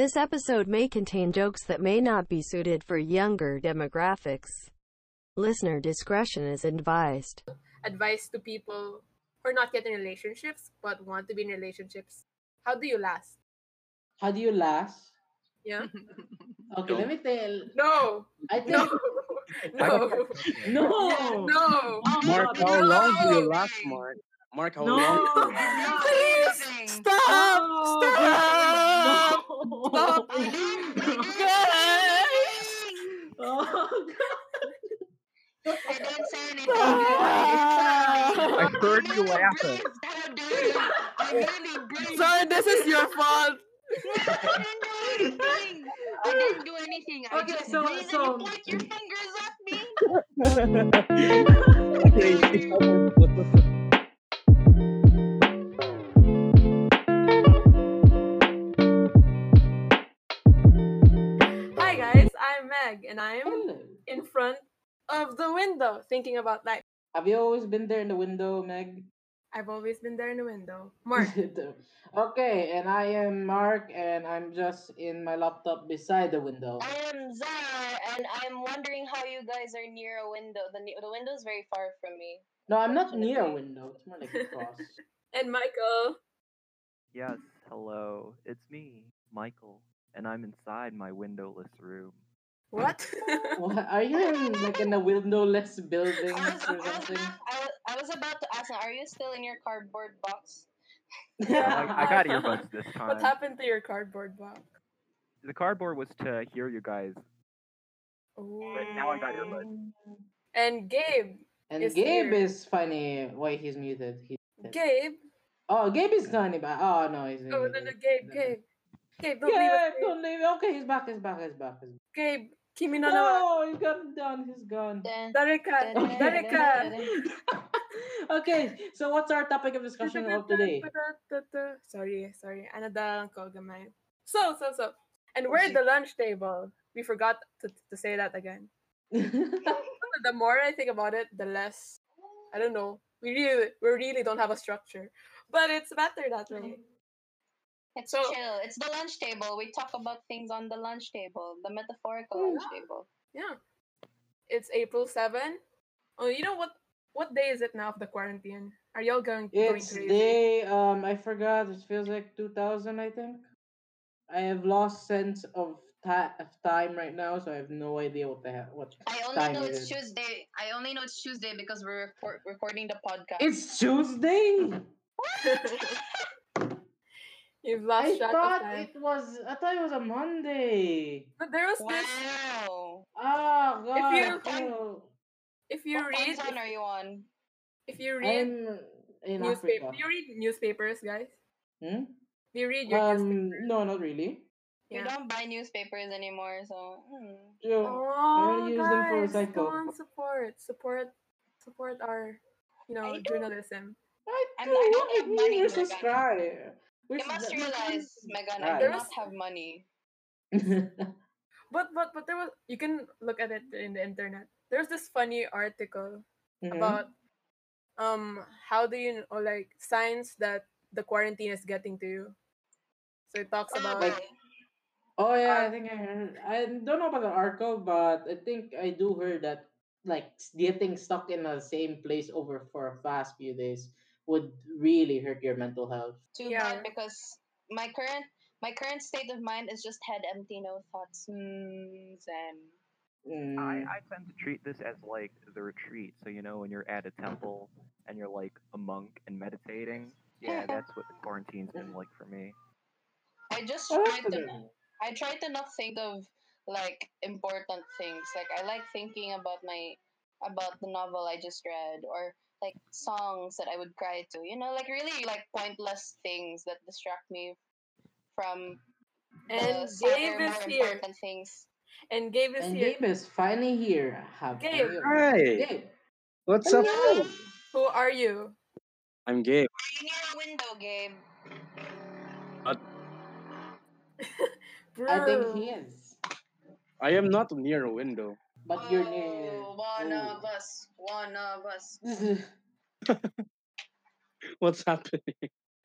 This episode may contain jokes that may not be suited for younger demographics. Listener discretion is advised. advice to people who are not yet in relationships but want to be in relationships. How do you last? How do you last? Yeah. Okay, let me tell. No. I think No. No. no. No. Mark, how no. long do you last, Mark? Mark, how No. long? Please stop. Oh, stop. Stop. Oh, I didn't say anything. I heard you laughing. I. Sorry, this is your fault. I didn't do anything. I didn't do anything. I Okay, just so- breathed so- you point your fingers at me. Hi I'm Meg and I'm Hello. in front of the window thinking about life. Have you always been there in the window, Meg? I've always been there in the window. Mark. okay, and I am Mark, and I'm just in my laptop beside the window. I am Czar, and I'm wondering how you guys are near a window. The the window is very far from me. No, I'm not near a window. It's more like across. and Michael. Yes, hello. It's me, Michael, and I'm inside my windowless room. What? what? Are you in like in a windowless building I was, or something? I was, I was about to ask, are you still in your cardboard box? I, I got earbuds this time. what happened to your cardboard box? The cardboard was to hear you guys, Oh. but now I got earbuds. Oh. And Gabe. And Is Gabe here. is funny. Why he's muted? He's Gabe. Oh, Gabe is funny, but oh no, he's. Oh, no, muted. no, Gabe, Gabe. Gabe, don't leave us. Gabe, Gabe. don't leave. Okay, he's back. He's back. He's back. He's back. Gabe, Kimi no no. No, he got done. He's gone. Dun, Darika, dun, dun, Darika. dun, dun. okay, so what's our topic of discussion of today? Sorry, sorry. Another ko gamay. So, so, so. And oh, we're at the lunch table. We forgot to, to say that again. The more I think about it, the less I don't know. We really we really don't have a structure. But it's better that way. It's So- chill. It's the lunch table. We talk about things on the lunch table, the metaphorical lunch table. Yeah. It's April 7. Oh, you know what what day is it now of the quarantine? Are y'all going going it's crazy? day. Um, I forgot. It feels like two thousand. I think. I have lost sense of, ti- of time right now, so I have no idea what the hell. What I only time know it is. it's Tuesday. I only know it's Tuesday because we're record- recording the podcast. It's Tuesday. You've lost I track of thought time. it was. I thought it was a Monday. But there was this wow. Ah, God. you- oh. if you What time read zone are you on? if you read in newspaper Africa. you read newspapers, guys? Hmm? Do you read your Um, newspaper? no, not really. We Yeah. don't buy newspapers anymore, so hmm. So, Oh, use them for guys, recycle. come on, support, support, support our, you know, I journalism. I, I'm- do, I don't have we money, will Megan. Subscribe. We You must should- realize, Megan, I Right. do not have money. But but but there was you can look at it in the internet. There's this funny article Mhm. about um how do you or like signs that the quarantine is getting to you. So it talks about Like- Oh yeah, I Uh, think I heard. I don't know about the article, but I think I do heard that like getting stuck in the same place over for a fast few days would really hurt your mental health. Too Yeah. bad because my current my current state of mind is just head empty, no thoughts. Hmm, zen. Mm. I, I tend to treat this as like the retreat. So you know when you're at a temple and you're like a monk and meditating. Yeah, that's what the quarantine's been like for me. I just Oh, tried to good. I try to not think of like important things. Like I like thinking about my about the novel I just read or like songs that I would cry to. You know, like really like pointless things that distract me from and the Gabe is more here. important things. And Gabe is And here. Gabe is finally here. Have Gabe. Hi. Gabe. What's up? Who are you? I'm Gabe. Are you near a window, Gabe? Uh, I think he is. I am not near a window. But you're near. Oh, one Oh. of us. One of us. What's happening?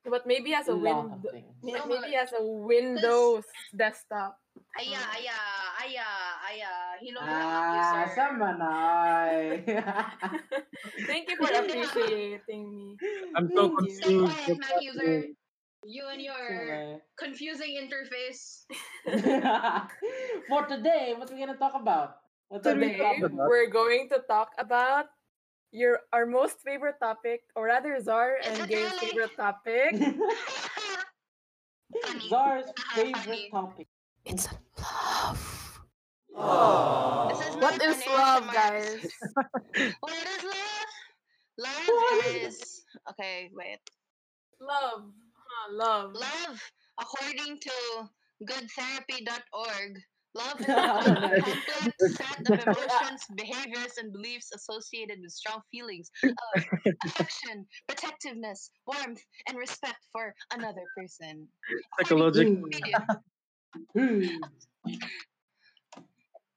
But maybe as a lot win, of things. may- So maybe as a Windows desktop. Aya, aya, aya, aya. Hinong Ah, user. sama na. Thank you for appreciating me. I'm so Thank you. Confused. quiet, what's Mac user. You and your confusing interface. For today, what are we gonna talk about? What Today we're going to talk about your our most favorite topic, or rather Czar Is and it Gabe's really? favorite topic. Funny. Czar's favorite topic. It's love. This is What my is Vanessa love, guys? What is love? Love What? is okay. Wait. Love. Huh, love. Love, according to goodtherapy.org, love is a complex set of emotions, behaviors, and beliefs associated with strong feelings of affection, protectiveness, warmth, and respect for another person. Psychological. Hmm.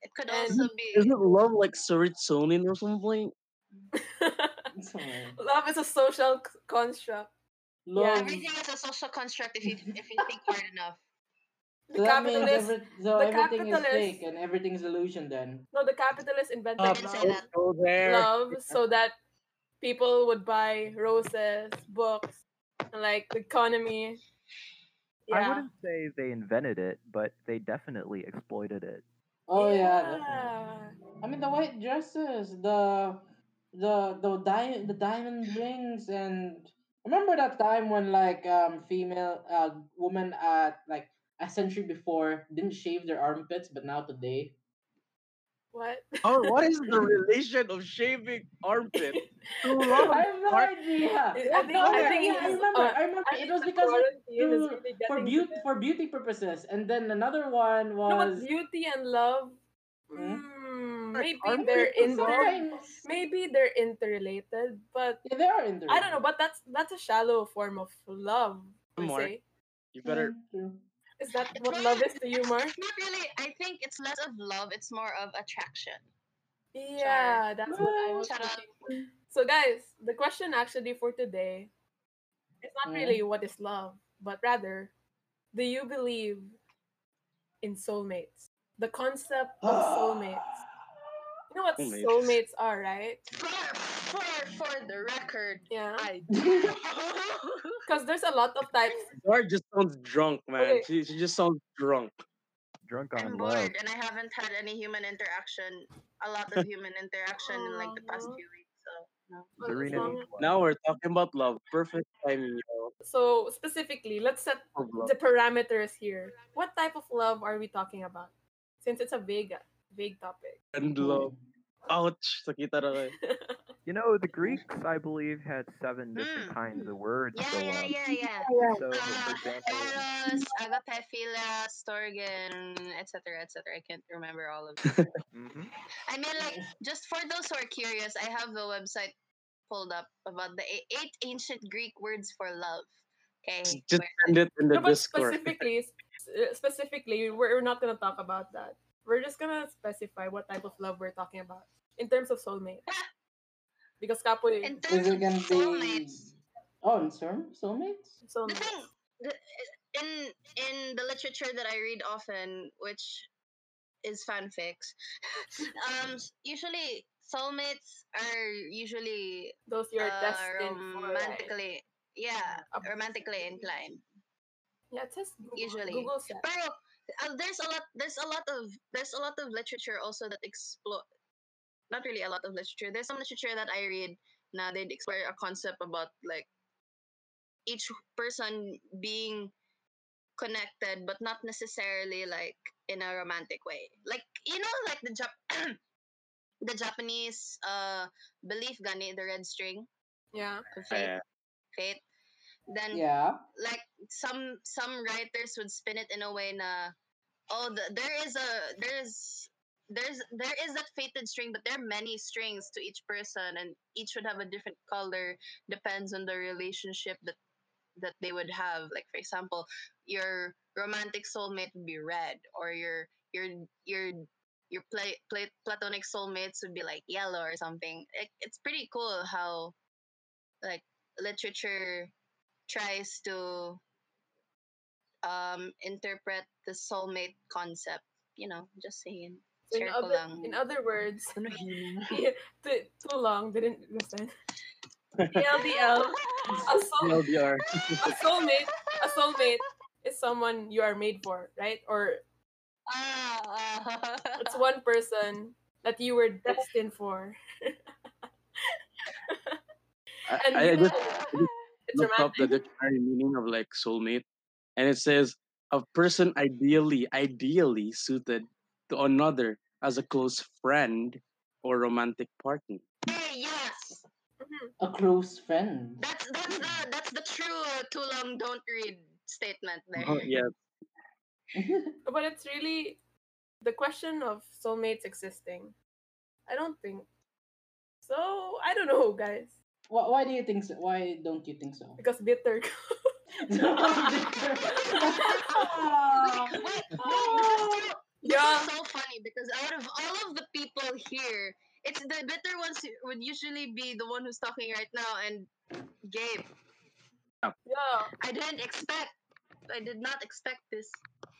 It could also be Isn't love like serotonin or something? Love is a social construct. Love. Yeah, everything is a social construct if you if you think hard enough. The So that capitalist, every, so the everything is fake and everything's illusion then. no, the capitalists invented Oh, didn't love, that. love so that people would buy roses, books, and like the economy. I wouldn't say they invented it, but they definitely exploited it. Oh yeah. Yeah. I mean the white dresses, the the the di- the diamond rings and remember that time when like um female uh woman at like a century before didn't shave their armpits but now today What? Oh, what is the relation of shaving armpit to love? I have no Art- idea. I think- No, I think yeah, it I remember. uh, I remember. I It was because quarantine is to- really for getting beauty for beauty purposes, and then another one No, was beauty and love. Hmm? Mm, maybe aren't they're they inter. Maybe they're interrelated, but yeah, they are in I don't know. But that's that's a shallow form of love. I Mark. say. You better. Is that It's what not- love is to you, Mark? Not really. I think it's less of love. It's more of attraction. Yeah, that's what I was Shut up. thinking. So, guys, the question actually for today is not Mm. really what is love, but rather, do you believe in soulmates? The concept of soulmates. You know what Soulmates. soulmates are, right? For for for the record, Yeah. I Because there's a lot of types. Zara just sounds drunk, man. Okay. She, she just sounds drunk. Drunk I'm on bored love. and I haven't had any human interaction. A lot of human interaction in like the past few weeks. So no. Well, Zarina as long- needs love. Now we're talking about love. Perfect timing, yo. So, specifically, let's set the parameters here. What type of love are we talking about? Since it's a vague, vague topic. And love. Ouch! Sakita na kayo. You know, the Greeks, I believe, had seven different Mm. kinds of words Yeah, for yeah, love. yeah, yeah. So, for Uh, example, Eros, Agape, Philia, Storgen, etc., etc. I can't remember all of them. hmm I mean, like, just for those who are curious, I have the website pulled up about the eight, eight ancient Greek words for love. Okay. Just where- send it in the no, but Discord. specifically, uh, specifically, we're not gonna talk about that. We're just gonna specify what type of love we're talking about in terms of soulmate. Because Kapoy, in Is terms it of gonna be soulmates, Oh, in term soulmates? the thing, the, in in the literature that I read often, which is fanfics, um, usually soulmates are usually those you're uh, destined for. Right? romantically, yeah, Up- romantically inclined. Yeah, it says Google, Usually. Google says. Pero uh, there's a lot there's a lot of there's a lot of literature also that explore not really a lot of literature. There's some literature that I read na they'd explore a concept about like each person being connected but not necessarily like in a romantic way. Like you know like the Jap- the Japanese uh belief gani the red string Yeah. fate Yeah. fate then Yeah. like some some writers would spin it in a way na oh the, there is a there's there's there is that fated string but there are many strings to each person and each would have a different color depends on the relationship that that they would have like for example your romantic soulmate would be red or your your your your play, play, platonic soulmates would be like yellow or something it, it's pretty cool how like literature tries to um interpret the soulmate concept. You know, just saying. So in, other, lang. in other words, Ano too, too long, didn't listen. ELDL, a, soul, LDR. a soulmate, a soulmate is someone you are made for, right? Or Ah, ah. it's one person that you were destined for. I, And I you- just It's looked up the dictionary meaning of like soulmate, and it says a person ideally, ideally suited to another as a close friend or romantic partner. Hey, yes. Mhm. A close friend. That's that's the that's the true uh, too long don't read statement there. Oh, yeah, But it's really the question of soulmates existing. I don't think so. I don't know, guys, why, why do you think so? Why don't you think so? because bitter. Ah. Wait, wait, this is true. This Yeah. is so funny because out of all of the people here, it's the bitter ones who would usually be the one who's talking right now and Gabe. yeah. I didn't expect I did not expect this.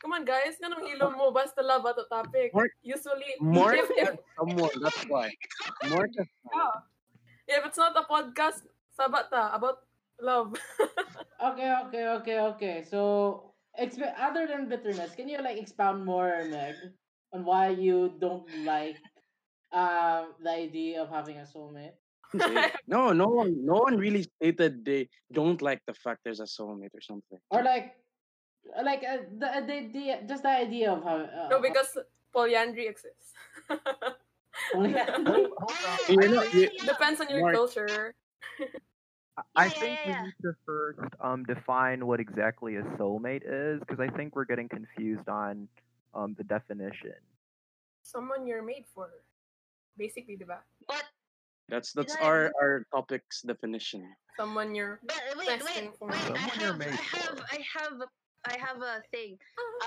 Come on, guys. Ganong ilo mo. Basta love ato topic. More- Usually, more if, if, than someone. That's why. More than yeah. if it's not a podcast, sabat ta about love. Okay, okay, okay, okay. So, exp- other than bitterness, can you like expound more, Meg, on why you don't like um the idea of having a soulmate? no, no one, no one really stated they don't like the fact there's a soulmate or something. Or like, like uh, the, the idea, just the idea of how. Uh, no, because polyandry exists. polyandry. You know, you- Depends on your Mark. culture. I Yeah, think yeah, we need to first um define what exactly a soulmate is because I think we're getting confused on um the definition. Someone you're made for. Basically, diba? But That's that's Did I- our our topic's definition. Someone you're but wait, wait, Testing for- wait. I Someone you're have, I have, for. I have, a, I have a thing.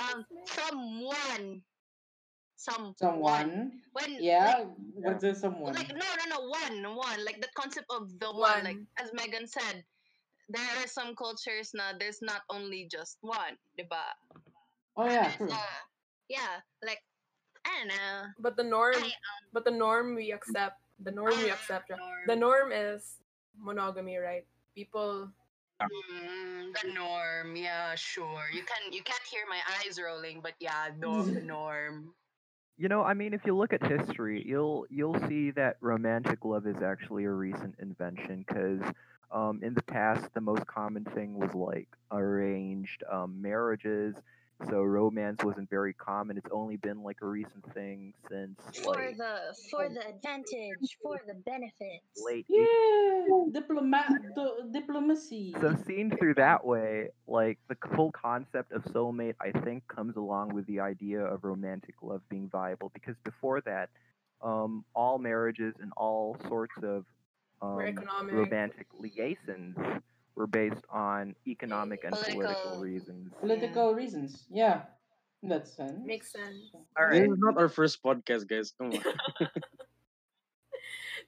Um, someone, some Someone. When Yeah, like, but there's someone. like no, no, no, one, one. Like the concept of the one. Like as Megan said, there are some cultures now. there's not only just one, diba? Oh yeah, true. uh, yeah, like I don't know. But the norm, I, but the norm we accept, the norm we Ah, accept, norm. the norm is monogamy, right? People, Mm, the norm, yeah, sure. You can you can't hear my eyes rolling, but yeah, the norm. You know, I mean, if you look at history, you'll you'll see that romantic love is actually a recent invention because um, in the past, the most common thing was like arranged um, marriages. So romance wasn't very common. It's only been like a recent thing since For like the for the advantage, for the benefits. late Yeah, diplomat, diplomacy. So seen through that way, like the whole concept of soulmate, I think comes along with the idea of romantic love being viable. Because before that, um, all marriages and all sorts of um, romantic liaisons were based on economic and political Political. reasons. Political reasons. Yeah, that's sense. Makes sense. All This is not our first podcast, guys. Come on.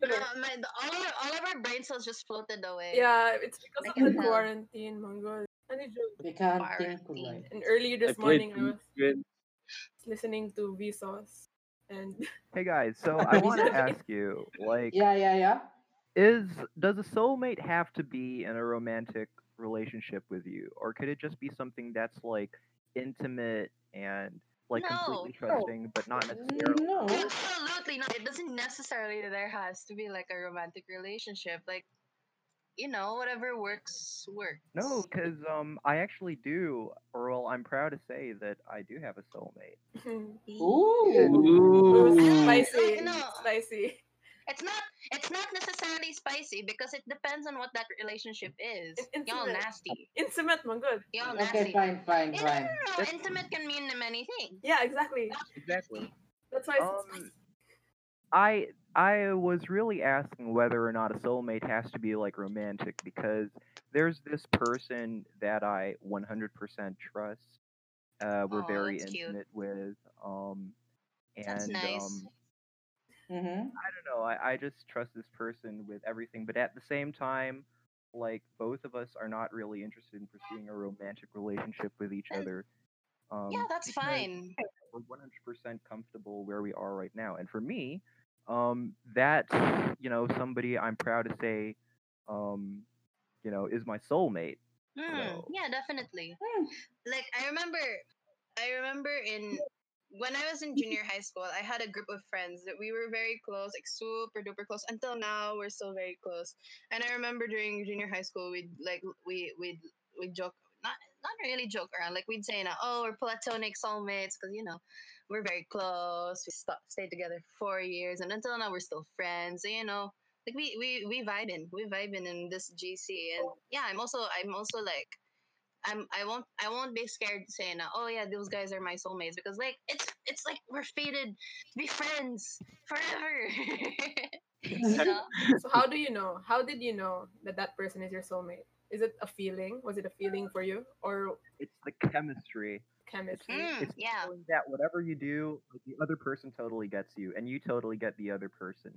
No, uh, my, the, all, our, all of our brain cells just floated away. Yeah, it's because I of the tell. quarantine, Mongol. I They can't Quarantine. think right. And earlier this played morning, I was good. listening to Vsauce, and Hey guys, so I want to ask you, like, Yeah, yeah, yeah. Is does a soulmate have to be in a romantic relationship with you or could it just be something that's like intimate and like completely No. trusting but not necessarily No. Absolutely not. It doesn't necessarily there has to be like a romantic relationship. Like, you know, whatever works works. no because um i actually do or well i'm proud to say that i do have a soulmate Ooh. Ooh. spicy, No. spicy. It's not. It's not necessarily spicy because it depends on what that relationship is. In- Y'all nasty. Intimate, Mongol. Y'all Okay, nasty. fine, fine, Eh, no, no, fine. no, no. Intimate can mean many things. Yeah, exactly. exactly That's why it's Um, spicy. I I was really asking whether or not a soulmate has to be like romantic because there's this person that I 100% trust. Uh, we're Aw, very that's cute. intimate with. Um, and That's nice. um, Mm-hmm. I don't know. I, I just trust this person with everything, but at the same time, like both of us are not really interested in pursuing a romantic relationship with each other. Um, yeah, that's fine. We're 100% comfortable where we are right now, and for me, um, that you know somebody I'm proud to say, um, you know, is my soulmate. Hmm, So- yeah, definitely. Hmm. Like I remember, I remember in when I was in mm-hmm. junior high school, I had a group of friends that we were very close, like super duper close. Until now, we're still very close. And I remember during junior high school, we'd like we we'd we joke not not really joke around. Like we'd say, now, "Oh, we're platonic soulmates," because you know we're very close. We st- stayed together four years, and until now, we're still friends. So, you know, like we we we vibing, we vibing in this GC, and yeah, I'm also I'm also like. I'm I won't I won't be scared saying uh, oh yeah those guys are my soulmates because like it's it's like we're fated to be friends forever. you know? So how do you know? How did you know that that person is your soulmate? Is it a feeling? Was it a feeling for you or It's the chemistry. chemistry? Mm, It's yeah. that whatever you do, like, the other person totally gets you, and you totally get the other person.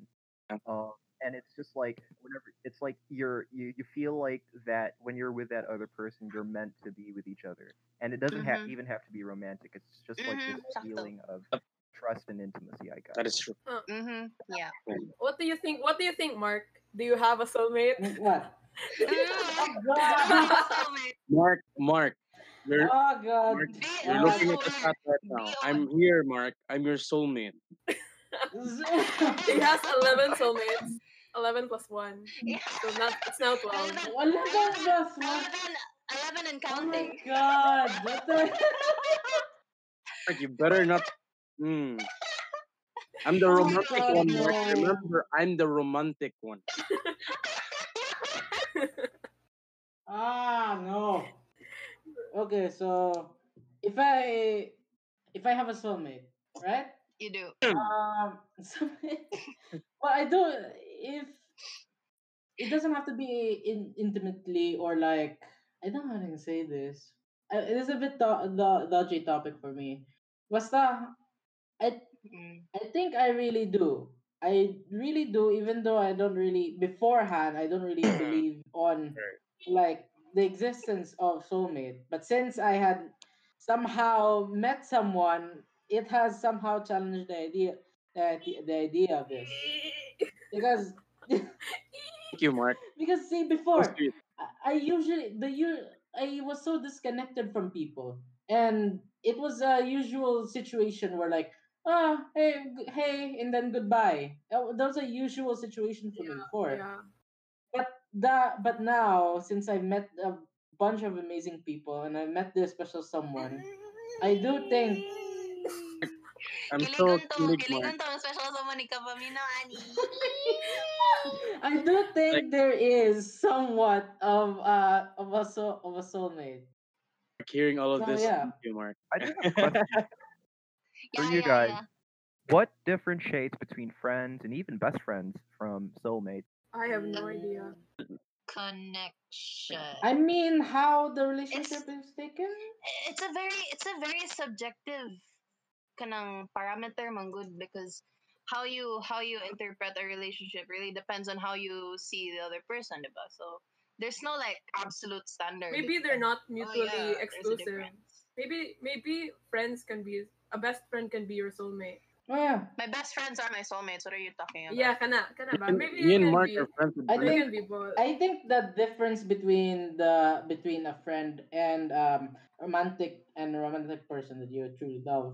Yeah. Um, and it's just like whenever it's like you're you, you feel like that when you're with that other person, you're meant to be with each other, and it doesn't have Mhm. even have to be romantic. It's just like Mhm, this sakto. feeling of trust and intimacy. I guess. That is true. Mm-hmm. Yeah. What do you think? What do you think, Mark? Do you have a soulmate? What? Mm, God. soulmate. Mark, Mark, you're, Oh god. Mark, Be you're Uh, looking at the aware. chat right now. I'm here, Mark. I'm your soulmate. he has eleven soulmates. Eleven plus one. Yeah. So not it's now twelve. Eleven, Wala ka plus one. eleven, eleven and Oh my counting. god. What the Mark, you better not. Hmm. I'm the Oh romantic God, one, Mark. Remember, I'm the romantic one. Ah no. Okay, so if I if I have a soulmate, right? You do. Um, so, well, I do if it doesn't have to be in intimately or like I don't know how to say this. Uh, It is a bit do- the dodgy topic for me. Basta, I Mm. I think I really do. I really do, even though I don't really beforehand. I don't really believe on like the existence of soulmate. But since I had somehow met someone, it has somehow challenged the idea, the, the idea of this. Because Thank you, Mark. because see before. I, I usually the you I was so disconnected from people, and it was a usual situation where like ah hey hey and then goodbye. That wa- was a usual situation for me before. Yeah. But that but now since I've met a bunch of amazing people and I met this special someone, I do think I'm so Kiligon to, kilig, kiligon to, special sa ni Kapamino, ani. I do think Like- there is somewhat of uh of a soul of a soulmate. Hearing all of So, this, yeah. thank you, Mark. I do have a question for Yeah, you yeah, guys. yeah. What differentiates between friends and even best friends from soulmates? I have no idea. Connection. I mean how the relationship is taken. it's a very it's a very subjective kanang parameter man good because how you how you interpret a relationship really depends on how you see the other person diba? so there's no like absolute standard Maybe they're not Oh, mutually yeah, exclusive. Maybe maybe friends can be a best friend can be your soulmate. Oh yeah. my best friends are my soulmates what are you talking about Yeah, kana kana ba? And Maybe me it and Mark be. are friends with I It think- can be both. I think the difference between the between a friend and um romantic and a romantic person that you truly love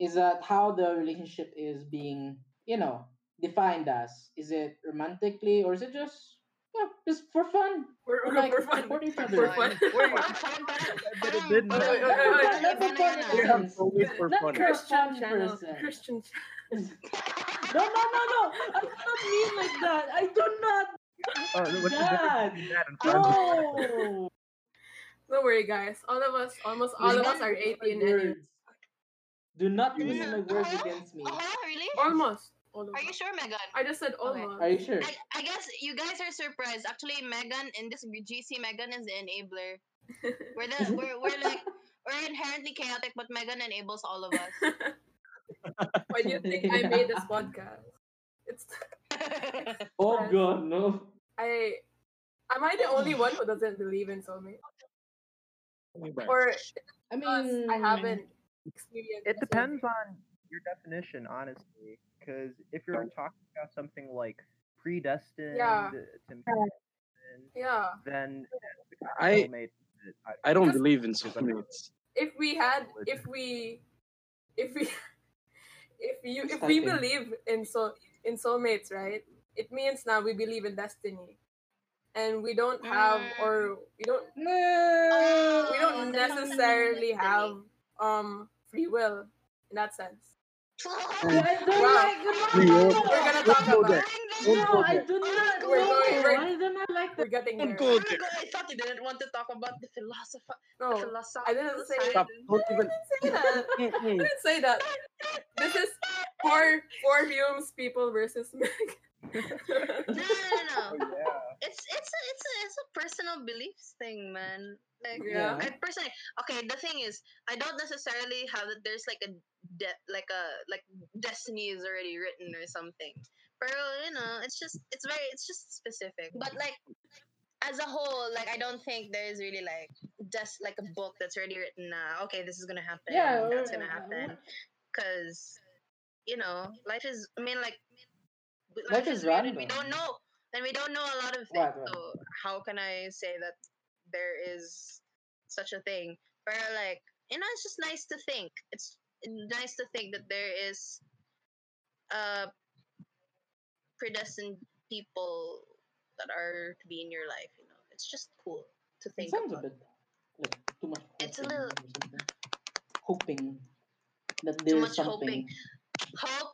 is that how the relationship is being, you know, defined as. Is it romantically or is it just yeah, just for fun? For, Or like for fun. support each For other. fun. Wait, Ah, fun, parang- but it parang- didn't. Let me iba na put yan, it. We have Friends. soulmates for Not fun. for- Christian fun channel. person. Christian No, no, no, no. I do not mean like that. I do not. Oh, what's the difference between that and friends? No. Don't worry, guys. All of us, almost all of us are 18 My anyway. words. Do not You use will. my words Uh-huh. against me. Uh-huh, really Almost. All are you sure Megan I just said almost. Are you sure? I, I guess you guys are surprised. Actually, Megan in this GC, Megan is the enabler. We're the we're, we're like we're inherently chaotic, but Megan enables all of us. Why do you think I made this podcast? It's Oh god, no. I Am I the only one who doesn't believe in soulmate? But Or I mean, I haven't experienced It depends soulmate? on your definition, honestly. Because if you're talking about something like predestined Yeah. to happen, Yeah. then that's the kind of I- soulmate that I, I don't believe in soulmates. If we had if we if we if you if we believe in so in soulmates, right? It means now we believe in destiny. And we don't have Mm. or we don't No. we don't necessarily have um free will in that sense. I don't Wow. like the We all- We're gonna Don't talk go about there. it. Don't No, go I do not. We're know. going- we're- I do not like We're getting Don't there. go there. I thought you didn't want to talk about the philosopher. No, philosopher I didn't say Stop. Don't even. say that. I didn't say that. This is for for Hume's people versus Meg. No, no, no, no. Oh yeah. It's it's a, it's a it's a personal beliefs thing, man. Like Yeah. I personally okay. The thing is, I don't necessarily have that. There's like a de- like a like destiny is already written or something. But you know, it's just it's very it's just specific. But like as a whole, like I don't think there's really like just like a book that's already written. Uh, okay, this is gonna happen. Yeah, that's gonna happen. Because you know, life is. I mean, like Life is weird We don't know, and we don't know a lot of things. Right, right. So how can I say that there is such a thing? But like, you know, it's just nice to think. It's nice to think that there is uh predestined people that are to be in your life. You know, it's just cool to think. It sounds a bit like too much. It's a hoping little- hoping that Too there's much something. hoping. Hope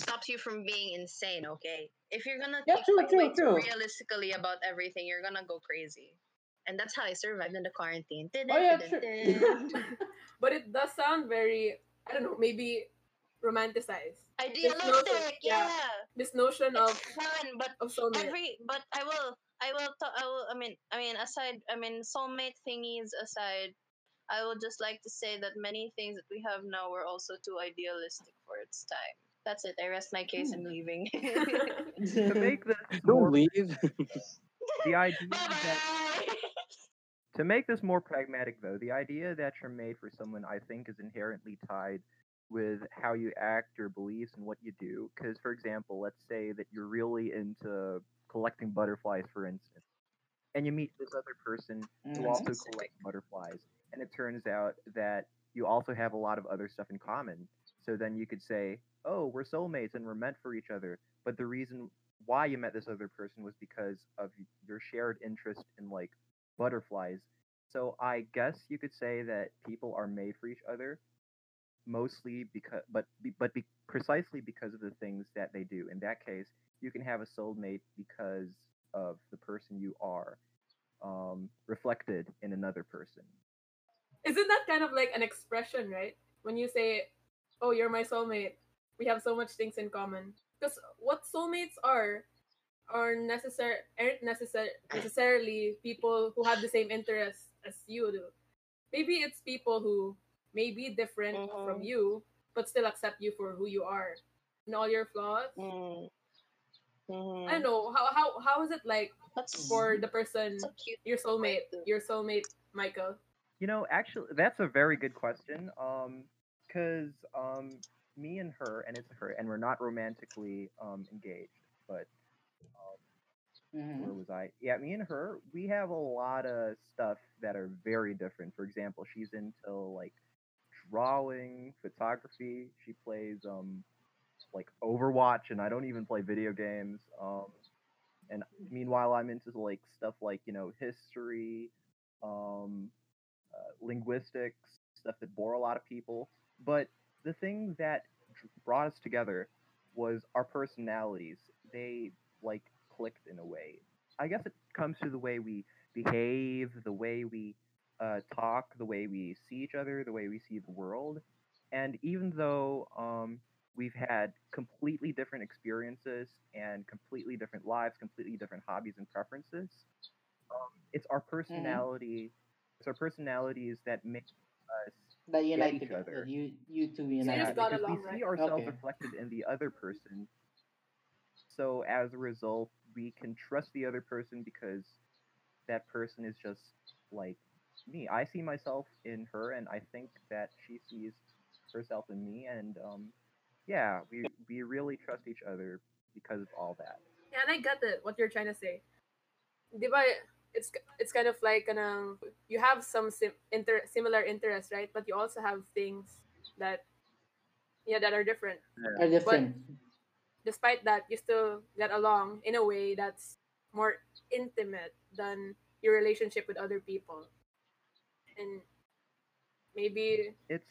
stops you from being insane. Okay, if you're gonna Yeah, think true, true, way true. realistically about everything, you're gonna go crazy. And that's how I survived in the quarantine. Oh yeah, true. but it does sound very I don't know, maybe romanticized. Idealistic, yeah. yeah. This notion of fun, but of soulmate. every but I will I will ta- I will I mean I mean aside I mean soulmate thingies aside, I would just like to say that many things that we have now were also too idealistic for its time. That's it. I rest my case and leaving. To make this Don't more, leave. the idea that. To make this more pragmatic, though, the idea that you're made for someone, I think, is inherently tied with how you act, your beliefs, and what you do. Because, for example, let's say that you're really into collecting butterflies, for instance, and you meet this other person who Mhm. also collects butterflies, and it turns out that you also have a lot of other stuff in common. So then you could say, "Oh, we're soulmates and we're meant for each other." But the reason why you met this other person was because of your shared interest in like butterflies. So I guess you could say that people are made for each other, mostly because, but but be, precisely because of the things that they do. In that case, you can have a soulmate because of the person you are, um, reflected in another person. Isn't that kind of like an expression, right? When you say, "Oh, you're my soulmate," we have so much things in common. Because what soulmates are are necessary aren't necessar- necessarily people who have the same interests as you do. Maybe it's people who may be different from Mhm. you, but still accept you for who you are and all your flaws. Mm. Mhm. I don't know how how how is it like That's for the person so cute. your soulmate, your soulmate Michael. You know, actually, that's a very good question. Um, because um, me and her, and it's her, and we're not romantically um engaged, but Mhm. where was I? Yeah, me and her, we have a lot of stuff that are very different. For example, she's into like drawing, photography. She plays um like Overwatch, and I don't even play video games. Um, and meanwhile, I'm into like stuff like you know history, um, uh, linguistics, stuff that bore a lot of people. But the thing that brought us together was our personalities. They like clicked in a way. I guess it comes to the way we behave, the way we uh, talk, the way we see each other, the way we see the world. And even though um, we've had completely different experiences and completely different lives, completely different hobbies and preferences, um, it's our personality. It's our personalities that make us That unite each together. other. You you two you unite. just got because along, we right? see ourselves Okay. reflected in the other person. So as a result, we can trust the other person because that person is just like me. I see myself in her, and I think that she sees herself in me, and um, yeah, we we really trust each other because of all that. Yeah, and I get it. What you're trying to say. Di ba, it's it's kind of like kanang, you have some sim- inter- similar interests, right? But you also have things that yeah that are different. Are different. Despite that, you still get along in a way that's more intimate than your relationship with other people. And maybe It's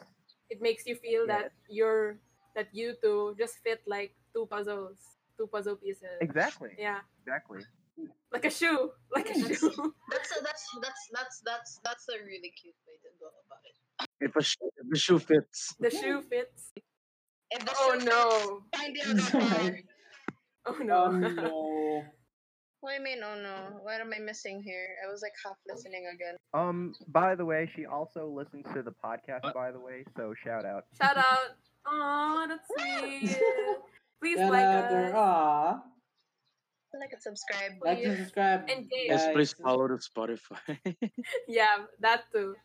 it makes you feel that you're that you two just fit like two puzzles, two puzzle pieces. exactly Yeah, exactly. Like a shoe, like a That's- shoe. That's a, that's that's that's that's that's a really cute way to go about it. If, a shoe, if the shoe fits, The shoe fits. If the Oh shoe no! fits, find the. Oh no! Oh no. What do you mean? Oh no! What am I missing here? I was like half listening again. Um, by the way, she also listens to the podcast. What? By the way, so shout out. Shout out! Oh, that's sweet. Please Shout like out to us. Aw. Like and subscribe. Like and Please. subscribe. And Gabe. yes, please follow the Spotify. Yeah, that too.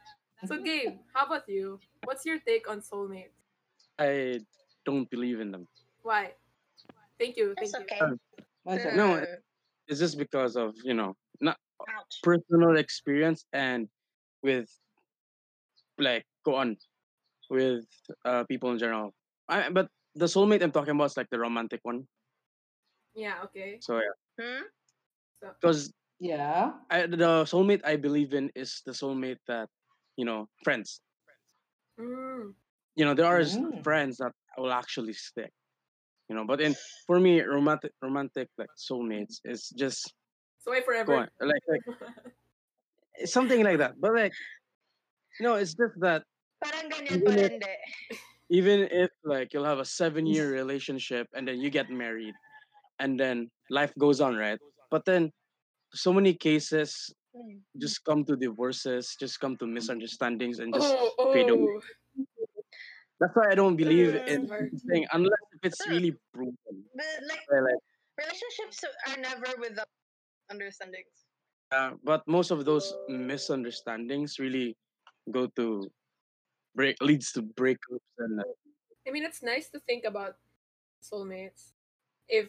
So Gabe, how about you? What's your take on soulmates? I don't believe in them. Why? Thank you. Thank It's you. okay. What's? No, Uh, It's just because of you know not ouch. personal experience and with like go on with uh people in general. I but the soulmate I'm talking about is like the romantic one. Yeah. Okay. So yeah, Hmm? because Yeah. I, the soulmate I believe in is the soulmate that you know friends. Mm. You know there are Mm. friends that will actually stick. You know, but in for me, romantic romantic like soulmates is just So wait go forever. on like like something like that. But like no, it's just that Parang ganyan Even pa if- even if like you'll have a seven year relationship and then you get married and then life goes on right but then so many cases Hmm. just come to divorces just come to misunderstandings and just oh, fade away. oh. that's why i don't believe Mm, in hard. thing unless if it's really proven But like like, relationships are never without understandings. uh, but most of those misunderstandings really go to break leads to breakups and uh, I mean, it's nice to think about soulmates. If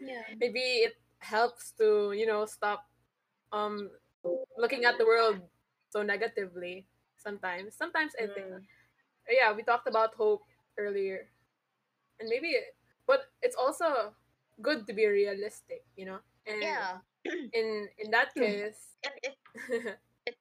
Yeah. maybe it helps to you know stop um looking at the world so negatively sometimes sometimes i think Mm. yeah we talked about hope earlier and maybe but it's also good to be realistic you know and Yeah. in in that case It, it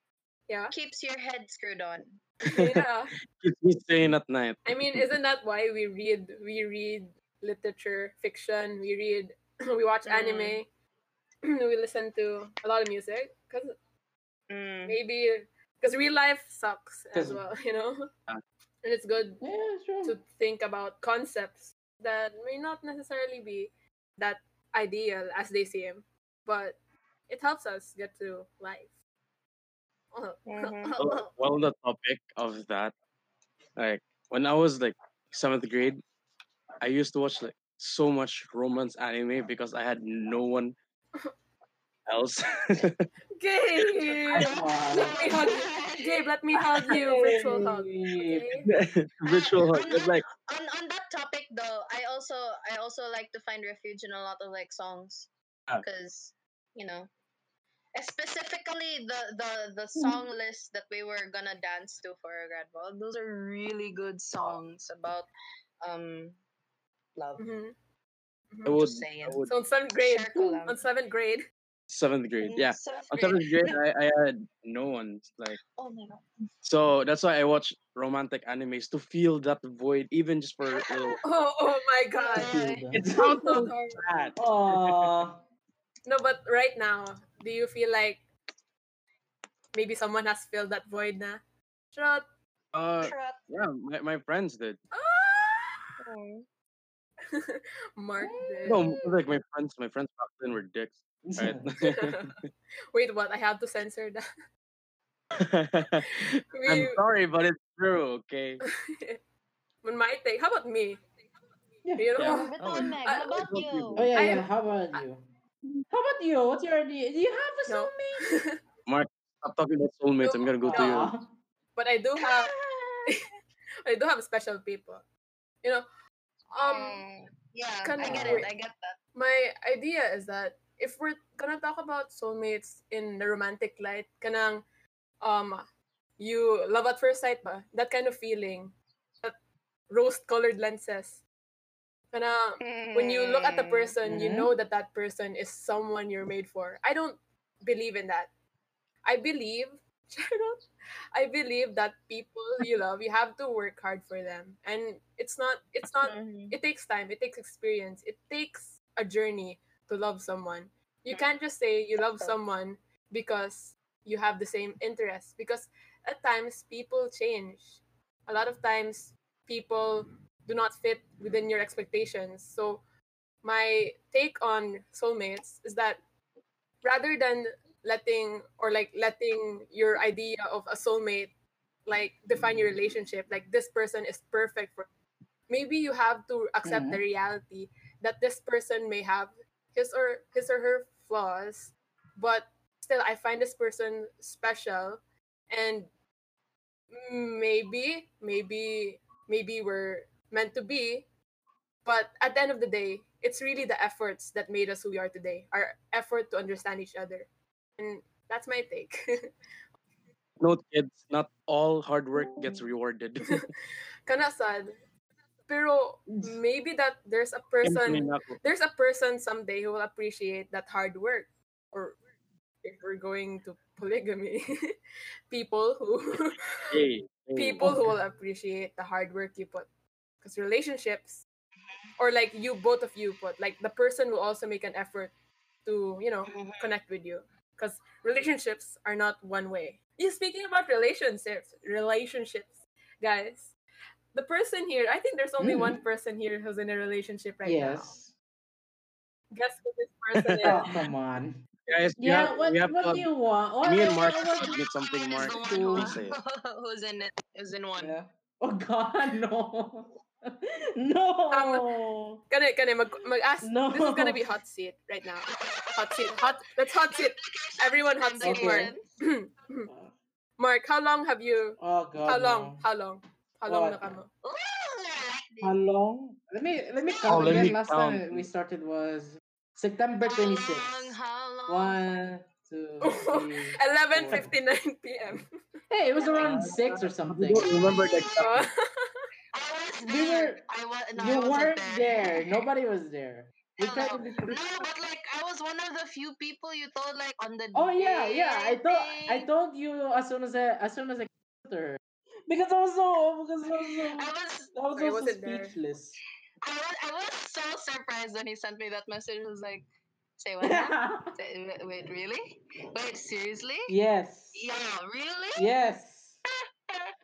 yeah keeps your head screwed on. yeah keeps me sane at night i mean isn't that why we read we read literature fiction we read we watch Mm. anime we listen to a lot of music because Mm. maybe because real life sucks as well you know Yeah. and it's good Yeah, sure. to think about concepts that may not necessarily be that ideal as they seem but it helps us get through life. Mhm. well, well the topic of that like when i was like seventh grade i used to watch like so much romance anime because i had no one else Gabe, Aw. let me hug you. Gabe, let me hug you. Virtual hug. Okay? virtual hug on, like on on that topic though, I also I also like to find refuge in a lot of like songs Ah. because you know, specifically the the the song list that we were gonna dance to for our grad ball. Those are really good songs about um love. Mhm. I would, Just saying. I would So on seventh grade, Share on seventh grade, seventh grade yeah seventh on seventh grade I, I had no one like Oh my god. so that's why i watch romantic animes to feel that void even just for a little oh, oh my god. Uh, it sounds so So bad No, but right now, do you feel like maybe someone has filled that void na? Shut. uh Trap. yeah my, my friends did Ah! Oh. Mark did. no like my friends my friends back then were dicks right Wait, what? I have to censor that. i'm sorry but it's true okay On my take, how about me? Yeah. You know, oh, Yeah. Oh, Meg, how about you? Oh yeah, yeah. How about you? How about you? What's your idea? Do you have a No. soulmate? Mark, stop talking about soulmates. I'm gonna go to you. But I do have I do have special people. You know, um Mm, yeah, I kinda get weird. it. I get that. my idea is that if we're gonna talk about soulmates in the romantic light, kanang um you love at first sight ba? That kind of feeling. That rose colored lenses. Kanang when you look at the Mm. person, you Mhm. know that that person is someone you're made for. I don't believe in that. I believe, I believe that people you love, you have to work hard for them, and it's not. It's not. It takes time. It takes experience. It takes a journey to love someone. You can't just say you love someone because you have the same interests. Because at times people change. A lot of times people do not fit within your expectations. So my take on soulmates is that rather than letting or like letting your idea of a soulmate like define your relationship. Like this person is perfect for maybe you have to accept the mm-hmm. reality that this person may have his or his or her flaws but still i find this person special. And maybe maybe maybe we're meant to be but at the end of the day it's really the efforts that made us who we are today our effort to understand each other and that's my take Note, kids, not all hard work gets rewarded. kana sad pero maybe that there's a person there's a person someday who will appreciate that hard work or if we're going to polygamy people who hey, hey. people who will appreciate the hard work you put because relationships or like you both of you put like the person will also make an effort to you know Mhm. connect with you because relationships are not one way you speaking about relationships relationships guys the person here i think there's only Mm. one person here who's in a relationship right now yes. guess who this person Oh, is come on. Guys, Yeah, have, what, have what to do you want? What, me and Mark what- have to something, is Mark. the one Please who- say it. who's in it? Is in one. Yeah. Oh God, no. Um, no. Kani, kani, mag, mag ask. No. This is gonna be hot seat right now. Hot seat. Hot. Let's hot seat. Everyone hot seat. Okay. Mark. Mark, how long have you? oh God. How long? no. How long? How long What? na kamo? Ooh, I like How long? Let me let me oh, count Oh, let again. me Last count. time we started was September How twenty long? sixth. How long? One, two, three. Eleven four. fifty nine p.m. Hey, it was around six or I something. don't remember the Oh. I was We there. were- I was. No, you I wasn't weren't there. there. Nobody was there. We tried to be No, but like I was one of the few people you told like on the Oh yeah, day, yeah. I told I told you as soon as I as soon as I got her because I was so because I was so I was I was Sorry, also wasn't there. speechless. I was I was so surprised when he sent me that message. I was like, say what? Say, wait, wait, really? Wait, seriously? yes. Yeah, really? Yes.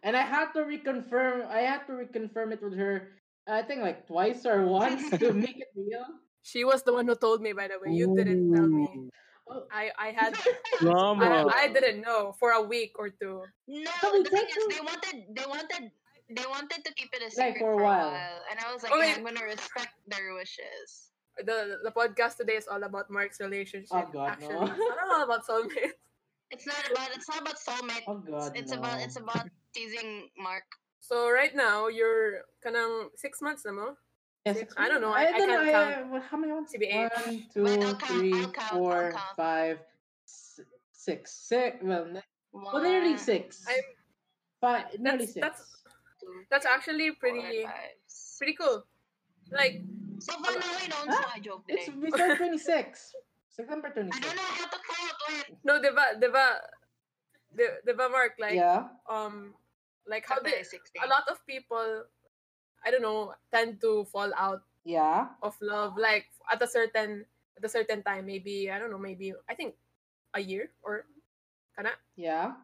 And I had to reconfirm. I had to reconfirm it with her. I think like twice or once to make it real. She was the one who told me. By the way, you didn't tell me. Oh, I I had Drama. I, I didn't know for a week or two. No, No, the thing is, they wanted, they wanted, they wanted to keep it a Like, secret for a for a while. while, and I was like, Oh, yeah. I'm gonna respect their wishes. The the podcast today is all about Mark's relationship. Oh, God, actually, no. it's not all about soulmates. It's not about, it's not about soulmate. oh God, it's no. about, it's about teasing Mark. So right now you're kanang six months na mo. Yes, six- I don't know, I- I don't can't know. count. I, how many months? TBH. One, Wait, two, I'll three, count, I'll four, count. five, s- six, six. Well, ne- well, nearly six. I'm- Five, nearly That's- six. that's- That's actually four, pretty five, pretty cool. Like So far now, I know, Ah, so I joke It's today. we start twenty six. September I twenty six. don't know how to count. Wait. no, diba, diba, di- diba, Mark? Like yeah. um, like how February did a lot of people, I don't know, tend to fall out Yeah. of love like at a certain at a certain time. Maybe I don't know. Maybe I think a year or kana Yeah.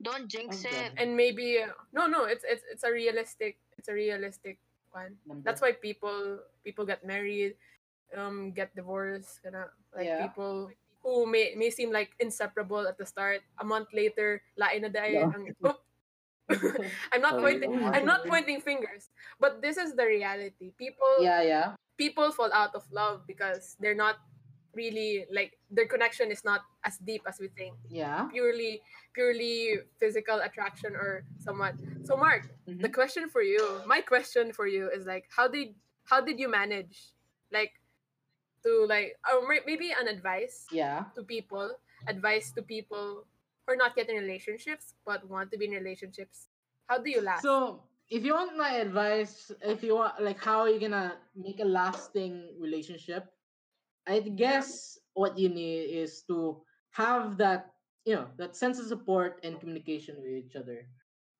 Don't jinx Oh, it. and maybe no no it's it's it's a realistic it's a realistic one Number. that's why people people get married um get divorced kana like Yeah. people who may may seem like inseparable at the start a month later lain na day Yeah. ang oop. I'm not Sorry, pointing I'm not pointing fingers but this is the reality people yeah, yeah. people fall out of love because they're not really like their connection is not as deep as we think. Yeah. Purely purely physical attraction or somewhat. So Mark, Mhm. the question for you, my question for you is like how did how did you manage like to like or maybe an advice Yeah. to people, advice to people are not yet in relationships but want to be in relationships. How do you last? So if you want my advice, if you want like how are you gonna make a lasting relationship, I guess what you need is to have that you know that sense of support and communication with each other.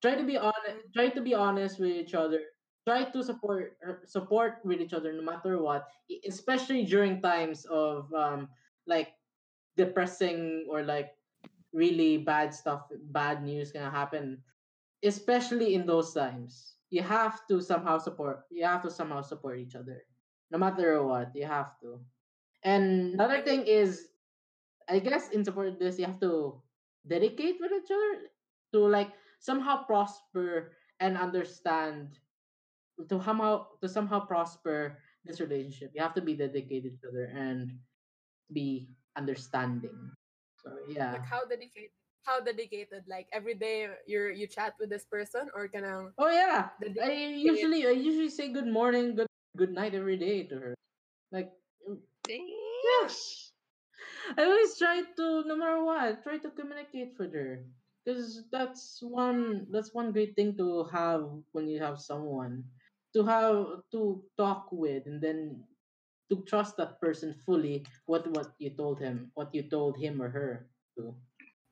Try to be honest. Try to be honest with each other. Try to support er, support with each other no matter what, especially during times of um like depressing or like really bad stuff, bad news gonna happen especially in those times, you have to somehow support. You have to somehow support each other, no matter what. You have to. And another thing is, I guess in support of this, you have to dedicate with each other to like somehow prosper and understand to somehow to somehow prosper this relationship. You have to be dedicated to each other and be understanding. So yeah. like how dedicated how dedicated like every day you you chat with this person or can I Oh yeah. The I usually I usually say good morning, good good night every day to her. Like mm, yes. I always try to no matter what, try to communicate with her. Because that's one that's one great thing to have when you have someone. To have to talk with and then to trust that person fully what what you told him, what you told him or her to.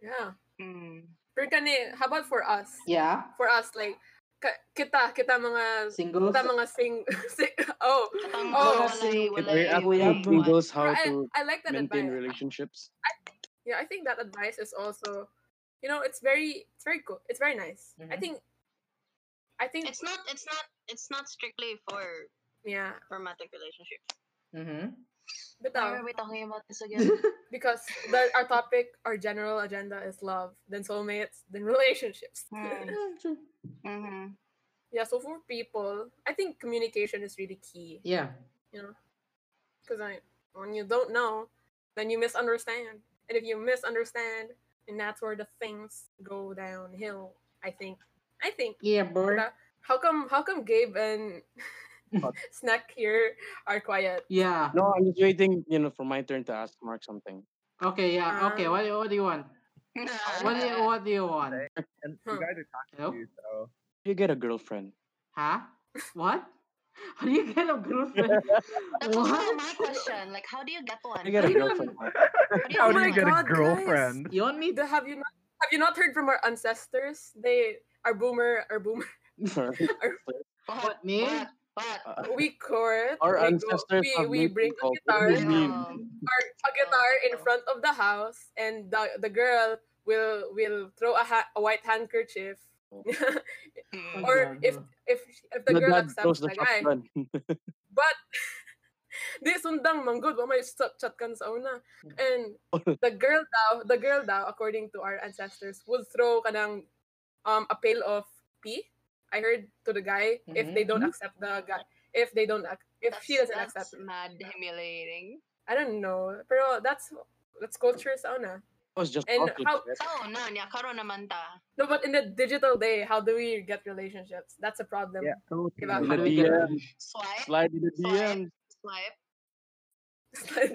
yeah Mm. pero kani how about for us Yeah. for us like ka- kita kita mga Singles. kita mga sing, sing oh Katang Oh, walay, If walay, I walay, actually walay. singles how I, to I like that maintain advice relationships. yeah i think that advice is also you know it's very it's very cool it's very nice i Mhm. think i think It's not. It's not. It's not strictly for yeah romantic relationships. Mm-hmm. but Why uh, are we talking about this again? because the, our topic our general agenda is love then soulmates then relationships. True. mm-hmm. yeah so for people i think communication is really key Yeah. you know because I, when you don't know then you misunderstand and if you misunderstand and that's where the things go downhill i think i think Yeah, bro. Uh, how come how come gabe and snack here are quiet Yeah. No, I'm just waiting, you know, for my turn to ask Mark something. Okay, yeah. Okay, Um, what, what do you want? What do you, what do you want? And Huh. you guys are talking Hello? to you, so You get a girlfriend. Huh? What? How do you get a girlfriend? That's what? my question. Like, how do you get one? You get a girlfriend. How Oh do my you get God, a girlfriend? You want me to? Have you not have you not heard from our ancestors they are boomer are boomer Are, What, me? What? What? Uh, we court Our we, ancestors we, we bring a guitar What do you mean? Um, our, a guitar in front of the house and the, the girl will will throw a, ha- a white handkerchief. Mm. or if if if the The girl throws accepts the the guy. but di sundang manggod wa may shot shotgun sa una and the girl daw the girl daw according to our ancestors would throw kanang um a pail of pee I heard to the guy if they don't mm-hmm. accept the guy if they don't ac- if she doesn't that's accept it. mad humiliating. I don't know pero that's that's culture sa una It was just And how- right? So, oh, no, niya, naman ta. no but in the digital day how do we get relationships that's a problem Yeah, totally. In How the do we get DM, Swipe? slide in the Swipe? DM. Swipe?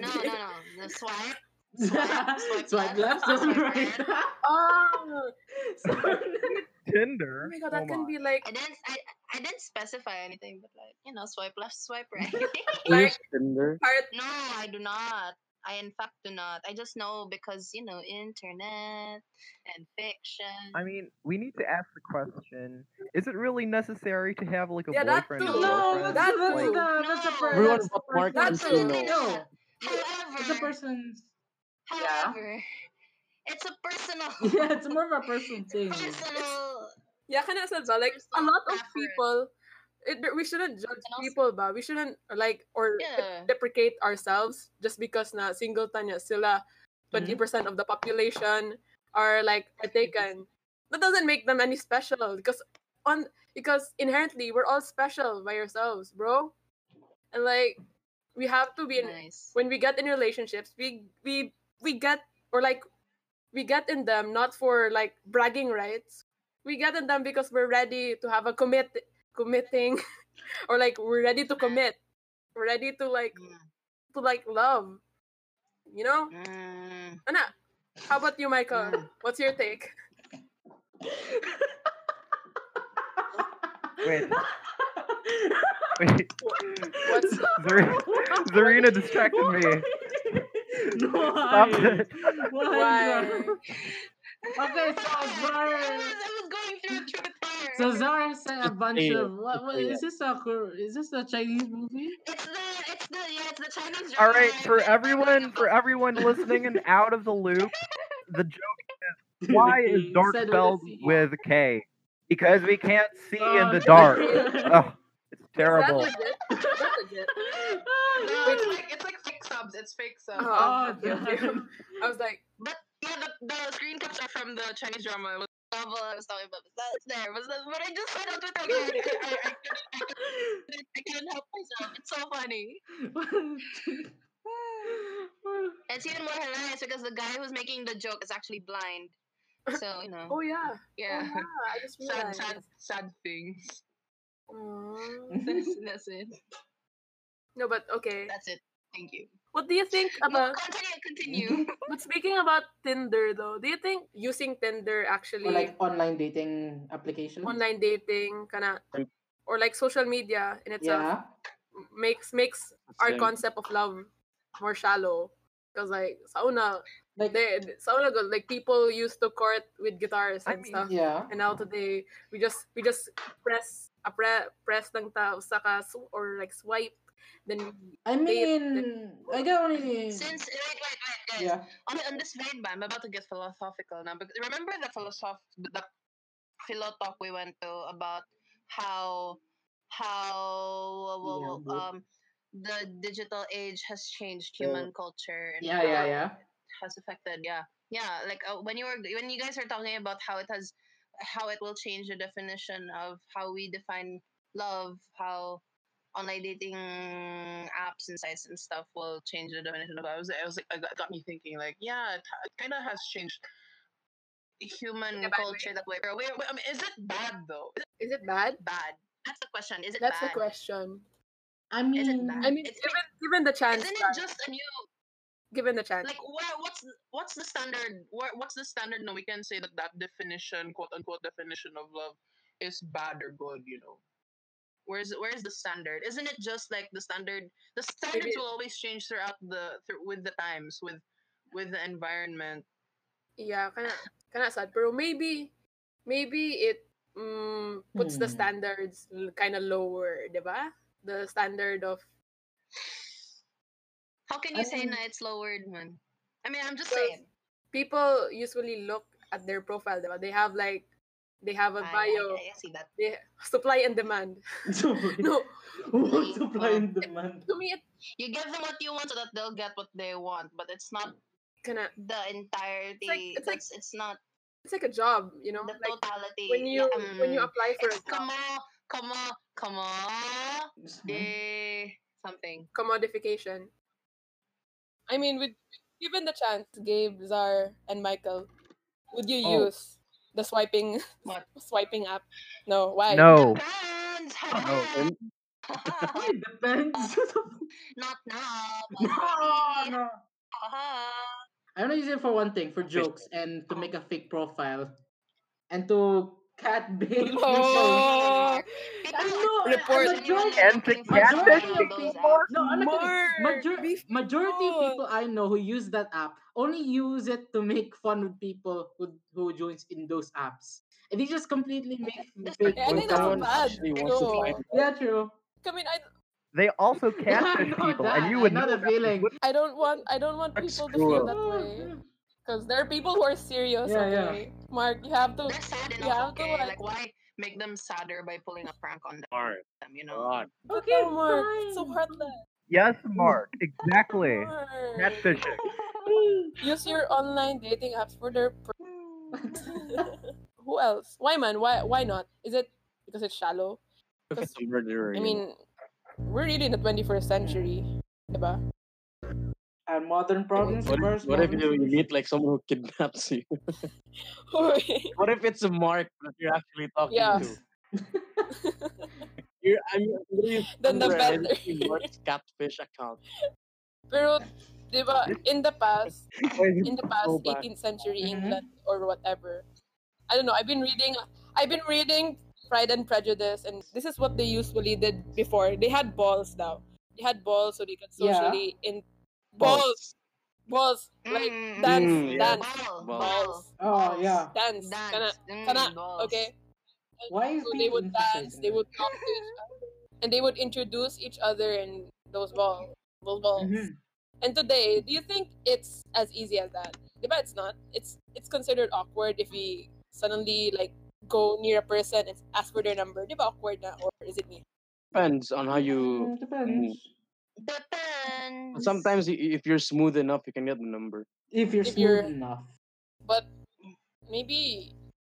No, no, no. The swipe? Swipe, Swipe left, swipe swipe right. right. oh Tinder. oh my god oh that can my. be like I didn't, I, I didn't specify anything, but like, you know, swipe left, swipe right. You use Tinder. part no, I do not. I in fact do not. I just know because you know internet and fiction. I mean, we need to ask the question: Is it really necessary to have like a Yeah, boyfriend too. or No, girlfriend? that's, That that's, too. the, that's a No. per- Everyone that's the but Mark person- wants to no, know. no. However, It's a person's. however, it's a personal, Yeah, it's more of a personal thing. personal. Yeah, kind of said ba? Like a lot of preference. people, it, we shouldn't judge also- people but We shouldn't like or Yeah. deprecate ourselves just because na single tanya sila mm-hmm. twenty percent of the population are like are taken. That doesn't make them any special because on because inherently we're all special by ourselves, bro. And like we have to be in Nice. when we get in relationships we we we get or like we get in them not for like bragging rights we get in them because we're ready to have a commit committing or like we're ready to commit we're ready to like Mm. to like love you know Mm. Ana, how about you michael Mm. what's your take Wait. Wait. What's- Zarina distracted me. Stop Why? Why? Okay, so Zara. I was going through Twitter. so Czar said a bunch Yeah. of what? what is this a is this a Chinese movie? It's the it's the yeah it's the Chinese. All drama right, for everyone, for everyone listening and out of the loop, the joke is why is dark said with spelled with K? Because we can't see oh, in Oh, the dark. Oh, it's Is that terrible. legit? Is that legit? No, Wait. it's like it's like fake subs. It's fake subs. Oh, Oh, okay, okay. I was like, But yeah, the, the screen caps are from the Chinese drama. It was the novel I was talking about. But that's there. But, but I just said on Twitter. I, I, I, I, couldn't, I couldn't help myself. It's so funny. It's even more hilarious because the guy who's making the joke is actually blind. So you know, oh yeah, oh, yeah. oh, yeah. I just Sad, realized. sad, sad things. That's, that's it. No, but okay. That's it. Thank you. What do you think No, about? continue, continue. But speaking about Tinder, though, do you think using Tinder actually or like online dating application. online dating, kana, or like social media in itself Yeah. makes makes our concept of love more shallow? Because like sa una, Like they sa una go, like people used to court with guitars I and mean, stuff. yeah. And now today we just we just press a pre, press lang ta saka sw- or like swipe then I mean, I got only. Since wait, wait, wait, guys. yeah. On, on this vein, ba, I'm about to get philosophical now. Because remember the philosoph the philo talk we went to about how how Yeah, bro. um the digital age has changed human culture and Yeah, yeah, yeah. has affected yeah yeah like uh, when you were when you guys are talking about how it has how it will change the definition of how we define love how online dating apps and sites and stuff will change the definition of love. I was, I was like, it got, got me thinking, like, yeah, it, it kind of has changed human In a bad way. culture that way. Or wait, wait, I mean, is it bad though? Is is it bad? bad? That's the question. Is it That's bad? the question. I Is it mean, bad? I mean, It's- given given the chance, Isn't it Brad, just a new given the chance. like where, what's what's the standard? Where, what's the standard? No, we can say that that definition, quote unquote, definition of love is bad or good. You know, where's where's the standard? Isn't it just like the standard? The standards will always change throughout the through, with the times with with the environment. yeah, kind of kind of sad. Pero maybe maybe it mm, puts the Hmm. standards kind of lower, 'di ba? The standard of How can I you say mean- na it's lowered, man? I mean, I'm just saying. people usually look at their profile, 'di ba? They have like they have a I, bio, I, I see that. they supply and demand. so No, what supply and demand? to me it You give them what you want so that they'll get what they want, but it's not kind of the entirety. it's like- it's, it's not it's like a job, you know? the Like totality. when you Yeah, when you mm. apply for a It's come on, come on, come on, eh, something. commodification. I mean, with given the chance, Gabe, Czar, and Michael, would you Oh. use the swiping What? swiping app? No, why? No. Depends. No, and- It depends. Oh, not now. no, but no. haha. I only use it for one thing, for jokes and to make a fake profile, and to cat bait. Oh, People know, are Report. genuinely And to looking for catfish something on those people. No, I'm not Major- be majority of people I know who use that app only use it to make fun with people who who joins in those apps, and they just completely make fake Yeah, I think that's bad. actually wants to No. Yeah, true. I mean, I They also catfish know people, that. and you I would know know feeling. I don't want I don't want That's people to feel that way mm. Because there are people who are serious. Yeah, yeah. okay, Mark, you have to. They're sad You enough, have to like. Like, why make them sadder by pulling a prank on Alright, them, you know? God. Okay, no, Mark, it's so heartless. Yes, Mark. Exactly. Mark. Catfishing. Use your online dating apps for their. Pr- Who else? Why, man? Why? Why not? Is it because it's shallow? If it's a murderer, I mean, we're really in the 21st century. Diba? And modern problems What, versus what if modern you, you solutions. meet like someone who kidnaps you? what if it's a mark that you're actually talking Yeah. to? You're, I'm really Then the under better. a Mark's catfish account. Pero, di ba, in the past, in the past so 18th century Mhm. England or whatever. I don't know. I've been reading. I've been reading Pride and Prejudice, and this is what they usually did before. They had balls now. They had balls so they could Yeah. socially in balls, balls like Mm, dance, Mm, yeah. dance, Ball, Balls. balls, Oh yeah. dance, Dance. kana, Mm, kana, balls. okay. And Why is so they people would emphasizing dance. They that? would talk to each other, and they would introduce each other in those balls, those balls. Mhm. And today, do you think it's as easy as that? Diba it's not. It's it's considered awkward if we suddenly like go near a person and ask for their number. Diba awkward na or is it me? Depends on how you. Mm, depends. Depends. Sometimes if you're smooth enough, you can get the number. If you're If smooth you're- enough. But maybe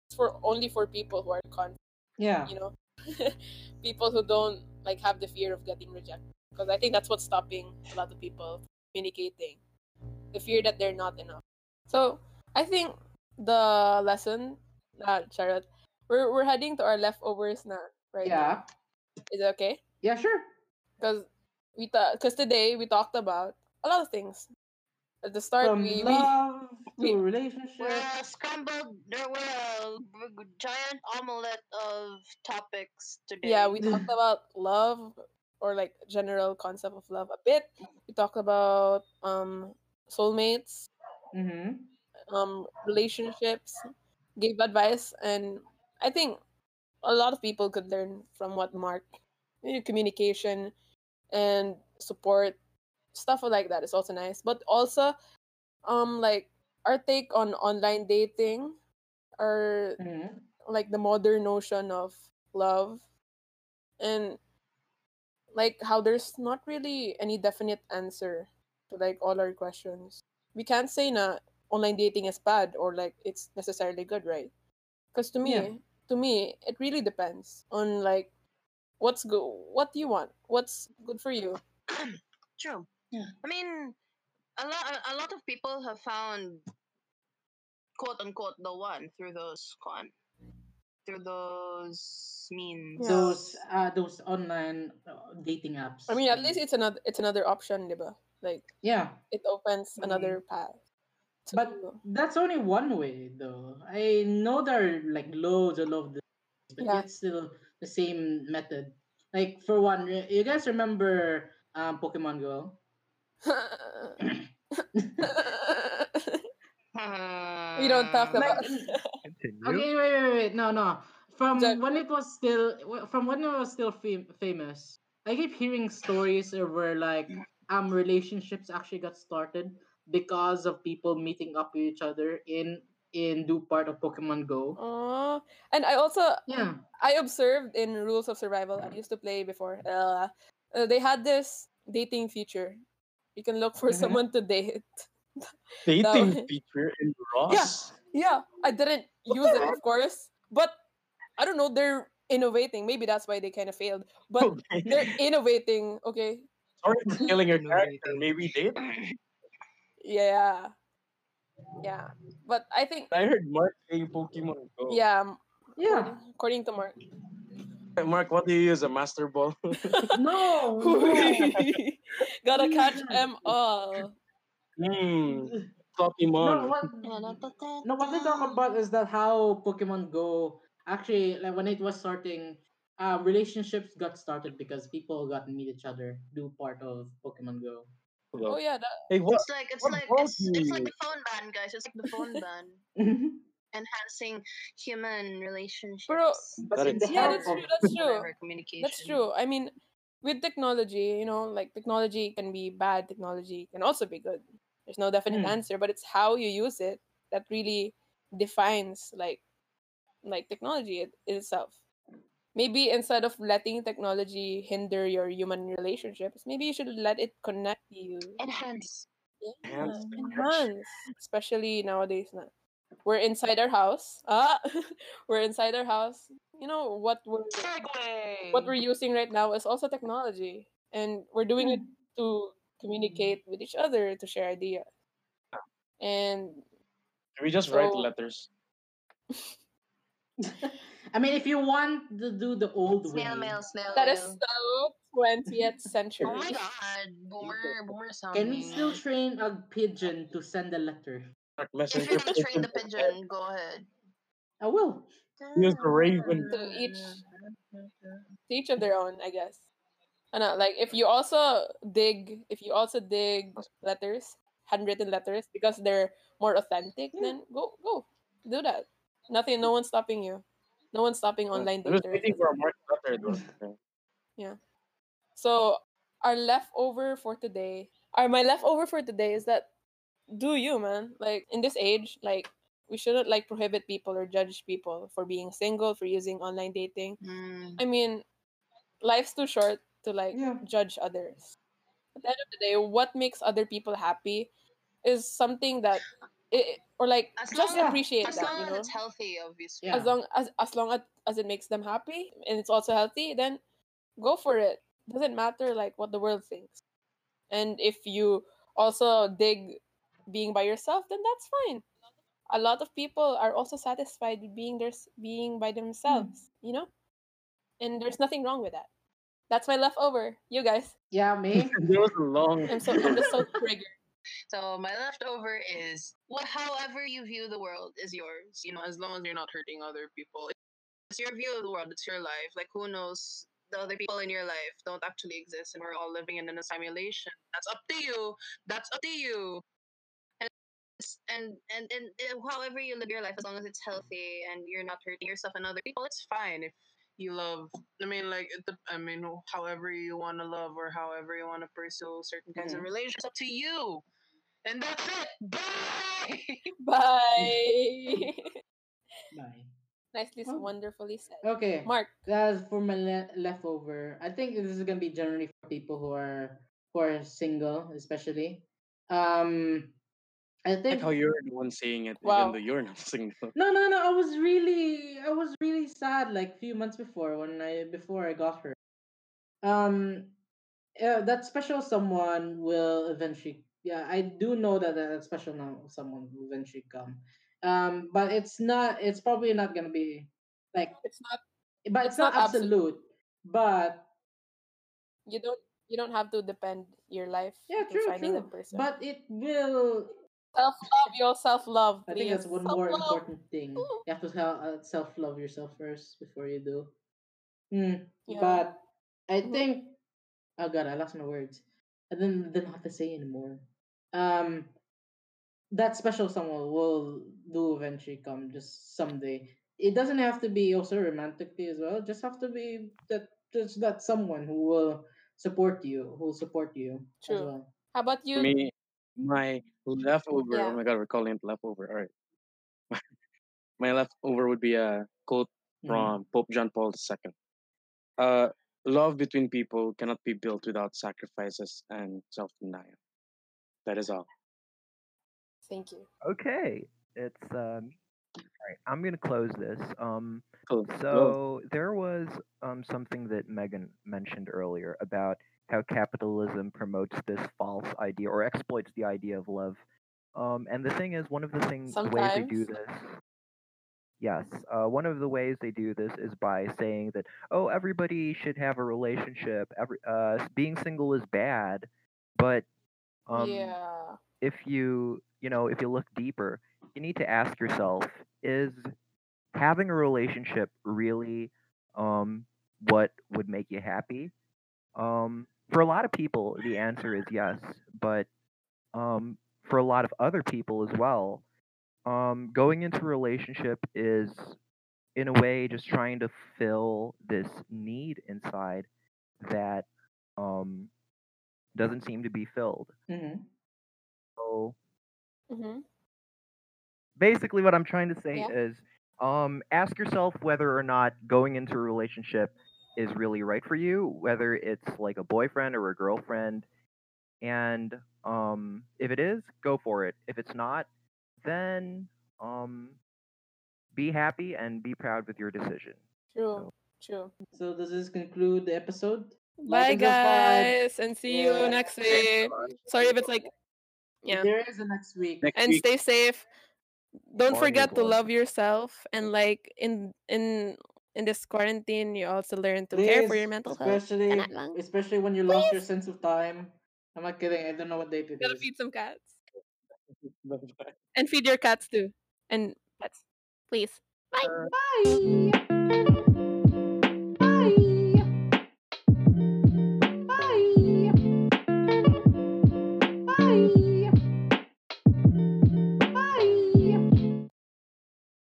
it's for only for people who are confident, Yeah. you know, people who don't like have the fear of getting rejected. Because I think that's what's stopping a lot of people communicating, the fear that they're not enough. So I think the lesson, uh, Charlotte, we're we're heading to our leftovers now, right? Yeah. now. Is it okay? Yeah, sure. Because we thought because today we talked about a lot of things. At the start, From we, we love we- to We're a scrambled, there were a giant omelette of topics today. yeah we talked about love or like general concept of love a bit. We talked about um soulmates, Mm-hmm. um relationships, gave advice, and I think a lot of people could learn from what Mark, you know, communication and support stuff like that is also nice. But also, um, like our take on online dating, or Mm-hmm. like the modern notion of love, and like how there's not really any definite answer to like all our questions. We can't say na online dating is bad or like it's necessarily good, right? Because to me, Yeah. to me, it really depends on like what's good, what do you want, what's good for you. True. Yeah. I mean, a lot a lot of people have found quote unquote the one through those con through those means. Yeah. Those uh those online uh, dating apps. I mean, at least it's another it's another option, diba? Like yeah. it opens Mm. another path. But to- that's only one way though. I know there are like loads and loads of this, but Yeah. it's still the same method. Like for one, you guys remember um Pokemon Go? we don't talk about. Continue. Okay, wait, wait, wait. No, no. From Jack- when it was still from when it was still fam- famous, I keep hearing stories where like um relationships actually got started because of people meeting up with each other in in do part of Pokemon Go. Aw. and I also Yeah. I observed in Rules of Survival. I used to play before. Uh, uh, they had this dating feature. You can look for Mhm. someone to date. Dating No. feature in Ross. Yeah, yeah. I didn't use it, of course, but I don't know. They're innovating. Maybe that's why they kind of failed. But Okay. they're innovating. Okay. Sorry for killing your character. Maybe date. Yeah. Yeah. But I think I heard Mark saying Pokemon Go. yeah. Yeah. According, according to Mark. Mark, what do you use? A Master Ball? No. Gotta catch them all. Hmm. no. Pokemon. No, what, no, what they talk about is that how Pokemon Go actually, like when it was starting, um, relationships got started because people got to meet each other, do part of Pokemon Go. Oh yeah, that, Hey, what? It's like it's what like it's, it's like the phone ban, guys. It's like the phone ban, enhancing human relationships. But That in is- the yeah, that's true. That's true. Communication. That's true. I mean, with technology, you know, like technology can be bad, technology can also be good. There's no definite Hmm. answer, but it's how you use it that really defines like like technology itself. Maybe instead of letting technology hinder your human relationships, maybe you should let it connect you. Enhance. Yeah, Enhance. enhance. Especially nowadays na. We're inside our house. Ah, we're inside our house. You know what we're segue. what we're using right now is also technology and we're doing it to communicate with each other, to share ideas. And Can we just write letters? I mean, if you want to do the old Snail way, mail, snail that is mail. so 20th century. Oh my god, boomer, boomer sounding. can we still train a pigeon to send a letter? If you're gonna train the pigeon. pigeon, go ahead. I will. Use the raven. To each to each of their own, I guess. I know, like if you also dig, if you also dig letters, handwritten letters, because they're more authentic, Yeah. then go go do that. Nothing, no one's stopping you. No one's stopping online I was daters. waiting for a mark letter. though. Yeah. So our leftover for today, or my leftover for today is that do you man like in this age like we shouldn't like prohibit people or judge people for being single for using online dating. Mm, I mean, life's too short to like Yeah. judge others. At the end of the day, what makes other people happy is something that it, or like As just long- appreciate as that, long you as know. it's healthy, obviously. Yeah. As long as as long as, as it makes them happy and it's also healthy, then go for it. Doesn't matter like what the world thinks. And if you also dig being by yourself, then that's fine. A lot of people are also satisfied with being their being by mm. themselves, you know? And there's nothing wrong with that. That's my leftover. You guys. Yeah, me. There was a long. I'm so I'm just so triggered. So my leftover is well, however you view the world is yours. You know, as long as you're not hurting other people. It's your view of the world. It's your life. Like who knows? The other people in your life don't actually exist, and we're all living in a simulation. That's up to you. That's up to you. And and and and however you live your life, as long as it's healthy and you're not hurting yourself and other people, it's fine. If you love, I mean, like, it I mean, however you want to love or however you want to pursue certain kinds of Mhm. relationships, up to you. And that's it. Bye. Bye. Bye. Nicely, Oh. wonderfully said. Okay. Mark. That's for my le- leftover. I think this is gonna be generally for people who are who are single, especially. Um, I like think. how you're the one saying it, Wow. even though you're not single. No, no, no. I was really, I was really sad like a few months before when I before I got her. Um, yeah, that special someone will eventually. Yeah, I do know that that special now someone will eventually come. Um, but it's not. It's probably not gonna be like. It's not But It's it's, not, not absolute. absolute. But you don't you don't have to depend your life yeah, true, finding true. But it will. self love your self love. I think that's one more important thing. You have to uh, self love yourself first before you do. Hmm. Yeah. But I Mhm. think oh god, I lost my words. I didn't didn't have to say anymore. Um that special someone will do eventually come just someday. It doesn't have to be also romantically as well. Just have to be that just that someone who will support you, who will support you as well. How about you? Me, my leftover. Yeah. Oh my god, we're calling it leftover. All right. my leftover would be a quote Mhm. from Pope John Paul II. Uh, love between people cannot be built without sacrifices and self-denial. That is all. Thank you. Okay, it's um. All right, I'm gonna close this. Um, Cool. Love. so there was um something that Megan mentioned earlier about how capitalism promotes this false idea or exploits the idea of love. Um, and the thing is, one of the things ways they do this. Yes, uh, one of the ways they do this is by saying that oh, everybody should have a relationship. Every uh, being single is bad, but um, yeah. if you you know if you look deeper you need to ask yourself is having a relationship really um what would make you happy um for a lot of people the answer is yes but um for a lot of other people as well um going into a relationship is in a way just trying to fill this need inside that um doesn't seem to be filled Mhm. so hmm basically what I'm trying to say Yeah. is um ask yourself whether or not going into a relationship is really right for you, whether it's like a boyfriend or a girlfriend. And um if it is, go for it. If it's not, then um be happy and be proud with your decision. True. True. So does this conclude the episode? Bye, guys, and see you next week. Sorry if it's like, yeah. There is a next week. Next and week. stay safe. Don't Or forget to love yourself and like in in in this quarantine, you also learn to care for your Please, mental health. especially especially when you lost your sense of time. I'm not kidding. I don't know what date it Gotta is. feed some cats and feed your cats too and pets, please. Bye. Bye.